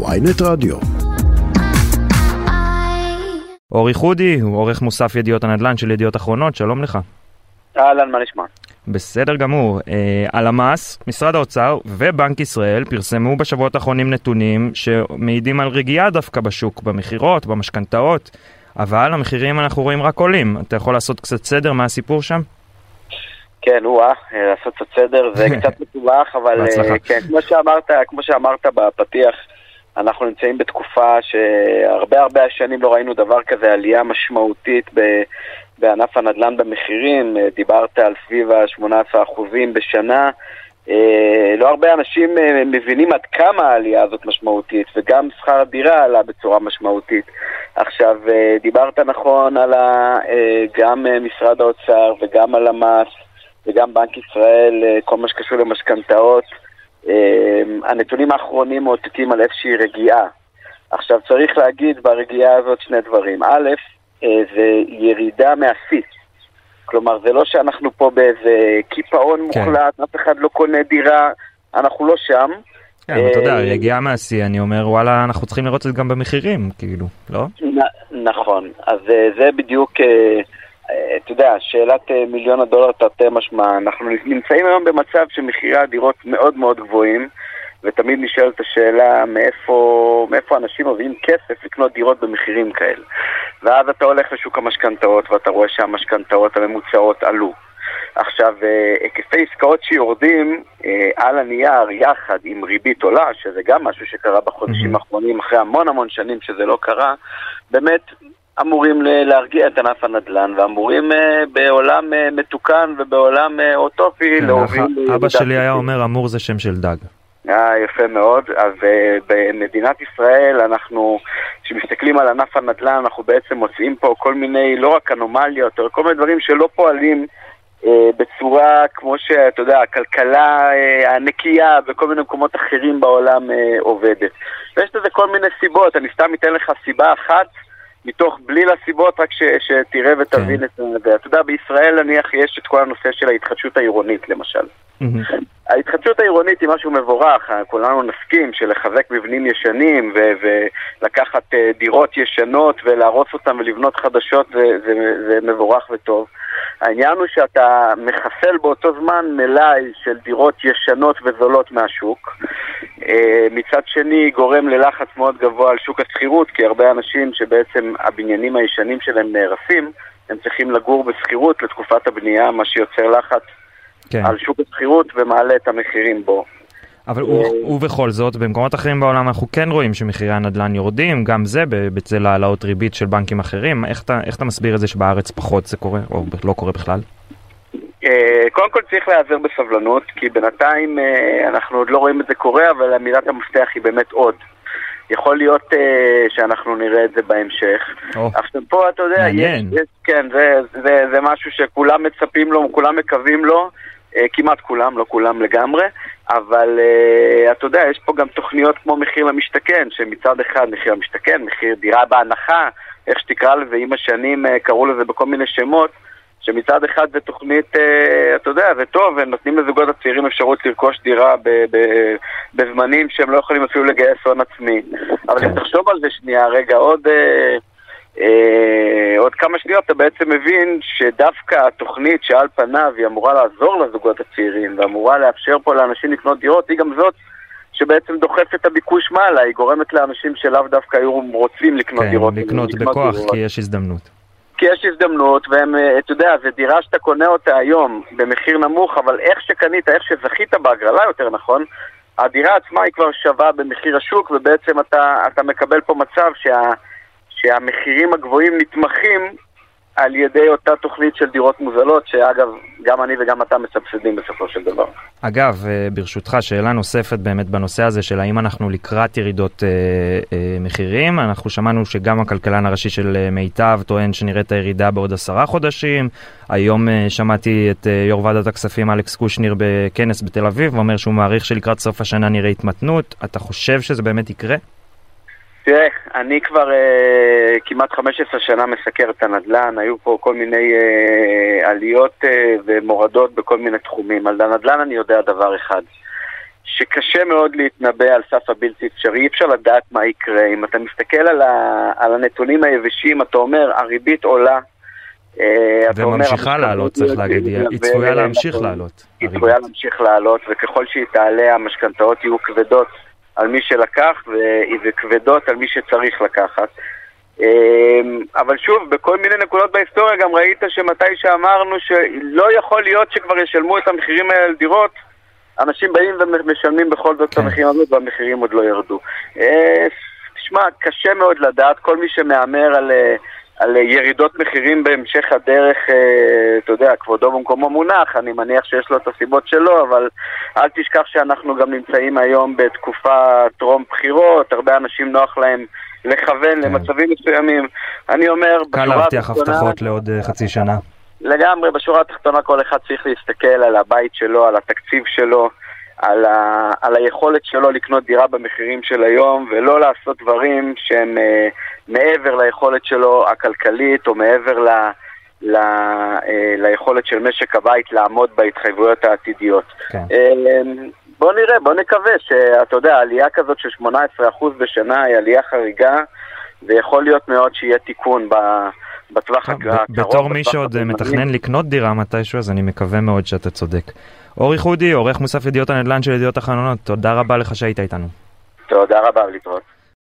ויינט רדיו. אורי חודי הוא עורך מוסף ידיעות הנדל"ן של ידיעות אחרונות, שלום לך. אהלן, מה נשמע? בסדר גמור. אה, הלמ"ס, משרד האוצר ובנק ישראל פרסמו בשבועות האחרונים נתונים שמעידים על רגיעה דווקא בשוק, במכירות, במשכנתאות, אבל המחירים אנחנו רואים רק עולים. אתה יכול לעשות קצת סדר מה הסיפור שם? כן, או-אה, אה, לעשות קצת סדר, זה קצת מסובך, אבל בהצלחה. אה, כן, כמו שאמרת, כמו שאמרת בפתיח, אנחנו נמצאים בתקופה שהרבה הרבה שנים לא ראינו דבר כזה, עלייה משמעותית ב- בענף הנדל"ן במחירים, אה, דיברת על סביב ה-18% בשנה. אה, לא הרבה אנשים אה, מבינים עד כמה העלייה הזאת משמעותית, וגם שכר הדירה עלה בצורה משמעותית. עכשיו, דיברת נכון על ה, גם משרד האוצר וגם על המס וגם בנק ישראל, כל מה שקשור למשכנתאות. אה, הנתונים האחרונים מאותתים על איזושהי רגיעה. עכשיו, צריך להגיד ברגיעה הזאת שני דברים. א', אה, זה ירידה מהשיא. כלומר, זה לא שאנחנו פה באיזה קיפאון כן. מוחלט, אף אחד לא קונה דירה, אנחנו לא שם. כן, אבל אתה יודע, אה, רגיעה מהשיא, אני אומר, וואלה, אנחנו צריכים לראות את זה גם במחירים, כאילו, לא? נ- נכון, אז אה, זה בדיוק, אה, אתה יודע, שאלת אה, מיליון הדולר תרתי משמע. אנחנו נמצאים היום במצב שמחירי הדירות מאוד מאוד גבוהים, ותמיד נשאלת השאלה מאיפה, מאיפה אנשים מביאים כסף לקנות דירות במחירים כאלה. ואז אתה הולך לשוק המשכנתאות ואתה רואה שהמשכנתאות הממוצעות עלו. עכשיו, אה, היקפי עסקאות שיורדים אה, על הנייר יחד עם ריבית עולה, שזה גם משהו שקרה בחודשים. האחרונים, אחרי המון המון שנים שזה לא קרה, באמת אמורים להרגיע את ענף הנדל"ן, ואמורים אה, בעולם אה, מתוקן ובעולם אה, אוטופי כן, להוביל... אבא שלי היה. אומר, אמור זה שם של דג. אה, יפה מאוד. אז uh, במדינת ישראל אנחנו, כשמסתכלים על ענף הנדל"ן, אנחנו בעצם מוצאים פה כל מיני, לא רק אנומליות, אבל כל מיני דברים שלא פועלים uh, בצורה כמו שאתה יודע, הכלכלה uh, הנקייה וכל מיני מקומות אחרים בעולם uh, עובדת. ויש לזה כל מיני סיבות, אני סתם אתן לך סיבה אחת. מתוך בליל הסיבות, רק ש, שתראה ותבין כן. את זה. אתה יודע, בישראל נניח יש את כל הנושא של ההתחדשות העירונית למשל. ההתחדשות העירונית היא משהו מבורך, כולנו נסכים שלחזק מבנים ישנים ו- ולקחת אה, דירות ישנות ולהרוס אותן ולבנות חדשות זה, זה, זה מבורך וטוב. העניין הוא שאתה מחסל באותו זמן מלאי של דירות ישנות וזולות מהשוק. אה, מצד שני גורם ללחץ מאוד גבוה על שוק השכירות, כי הרבה אנשים שבעצם הבניינים הישנים שלהם נהרסים, הם צריכים לגור בשכירות לתקופת הבנייה, מה שיוצר לחץ כן. על שוק השכירות ומעלה את המחירים בו. אבל וב- ובכל זאת, במקומות אחרים בעולם אנחנו כן רואים שמחירי הנדל"ן יורדים, גם זה בצל העלאות ריבית של בנקים אחרים. איך אתה, איך אתה מסביר את זה שבארץ פחות זה קורה, או לא קורה בכלל? אה, קודם כל צריך להיעזר בסבלנות, כי בינתיים אה, אנחנו עוד לא רואים את זה קורה, אבל מילת המפתח היא באמת עוד. יכול להיות אה, שאנחנו נראה את זה בהמשך. או, עכשיו פה אתה יודע, מעניין. יש, יש, כן, זה, זה, זה משהו שכולם מצפים לו, כולם מקווים לו, אה, כמעט כולם, לא כולם לגמרי, אבל אה, אתה יודע, יש פה גם תוכניות כמו מחיר למשתכן, שמצד אחד מחיר למשתכן, מחיר דירה בהנחה, איך שתקרא לזה, עם השנים אה, קראו לזה בכל מיני שמות, שמצד אחד זה תוכנית, אה, אתה יודע, זה טוב, הם נותנים לזוגות הצעירים אפשרות לרכוש דירה ב- ב- בזמנים שהם לא יכולים אפילו לגייס הון עצמי. אבל. אם תחשוב על זה שנייה, רגע, עוד... אה, אה, עוד כמה שניות אתה בעצם מבין שדווקא התוכנית שעל פניו היא אמורה לעזור לזוגות הצעירים ואמורה לאפשר פה לאנשים לקנות דירות, היא גם זאת שבעצם דוחפת את הביקוש מעלה, היא גורמת לאנשים שלאו דווקא היו רוצים לקנות כן, דירות. לקנות בכוח, דירות. כי יש הזדמנות. כי יש הזדמנות, והם, אה, אתה יודע, זו דירה שאתה קונה אותה היום במחיר נמוך, אבל איך שקנית, איך שזכית בהגרלה יותר נכון, הדירה עצמה היא כבר שווה במחיר השוק, ובעצם אתה, אתה מקבל פה מצב שה, שהמחירים הגבוהים נתמכים על ידי אותה תוכנית של דירות מוזלות, שאגב, גם אני וגם אתה מסבסדים בסופו של דבר. אגב, אה, ברשותך, שאלה נוספת באמת בנושא הזה של האם אנחנו לקראת ירידות אה, אה, מחירים. אנחנו שמענו שגם הכלכלן הראשי של אה, מיטב טוען שנראית הירידה בעוד עשרה חודשים. היום אה, שמעתי את אה, יו"ר ועדת הכספים אלכס קושניר בכנס בתל אביב, ואומר שהוא מעריך שלקראת סוף השנה נראה התמתנות. אתה חושב שזה באמת יקרה? תראה, אני כבר אה, כמעט 15 שנה מסקר את הנדל"ן, היו פה כל מיני אה, עליות אה, ומורדות בכל מיני תחומים. על הנדל"ן אני יודע דבר אחד, שקשה מאוד להתנבא על סף הבלתי אפשרי, אי אפשר לדעת מה יקרה. אם אתה מסתכל על, ה, על הנתונים היבשים, אתה אומר, הריבית עולה. אה, וממשיכה לעלות, צריך להגיד, היא צפויה להמשיך לעלות. היא צפויה להמשיך לעלות, וככל שהיא תעלה, המשכנתאות יהיו כבדות על מי שלקח, וכבדות על מי שצריך לקחת. אמ, אבל שוב, בכל מיני נקודות בהיסטוריה גם ראית שמתי שאמרנו שלא יכול להיות שכבר ישלמו את המחירים האלה על דירות, אנשים באים ומשלמים בכל זאת את כן. המחירים הזאת והמחירים עוד לא ירדו. אה, תשמע, קשה מאוד לדעת, כל מי שמהמר על, אה, על ירידות מחירים בהמשך הדרך, אה, אתה יודע, כבודו במקומו מונח, אני מניח שיש לו את הסיבות שלו, אבל אל תשכח שאנחנו גם נמצאים היום בתקופה טרום בחירות, הרבה אנשים נוח להם לכוון כן. למצבים מסוימים. אני אומר, קל להבטיח הבטחות לעוד חצי שנה. לגמרי, בשורה התחתונה כל אחד צריך להסתכל על הבית שלו, על התקציב שלו, על, ה, על היכולת שלו לקנות דירה במחירים של היום, ולא לעשות דברים שהם אה, מעבר ליכולת שלו הכלכלית, או מעבר ל, ל, אה, ליכולת של משק הבית לעמוד בהתחייבויות העתידיות. כן. אה, בוא נראה, בוא נקווה שאתה יודע, עלייה כזאת של 18% בשנה היא עלייה חריגה, ויכול להיות מאוד שיהיה תיקון ב... בטווח הקרוב. בתור מי שעוד מתכנן לקנות דירה מתישהו, אז אני מקווה מאוד שאתה צודק. אורי חודי, עורך מוסף ידיעות הנדל"ן של ידיעות החנונות, תודה רבה לך שהיית איתנו. תודה רבה, להתראות.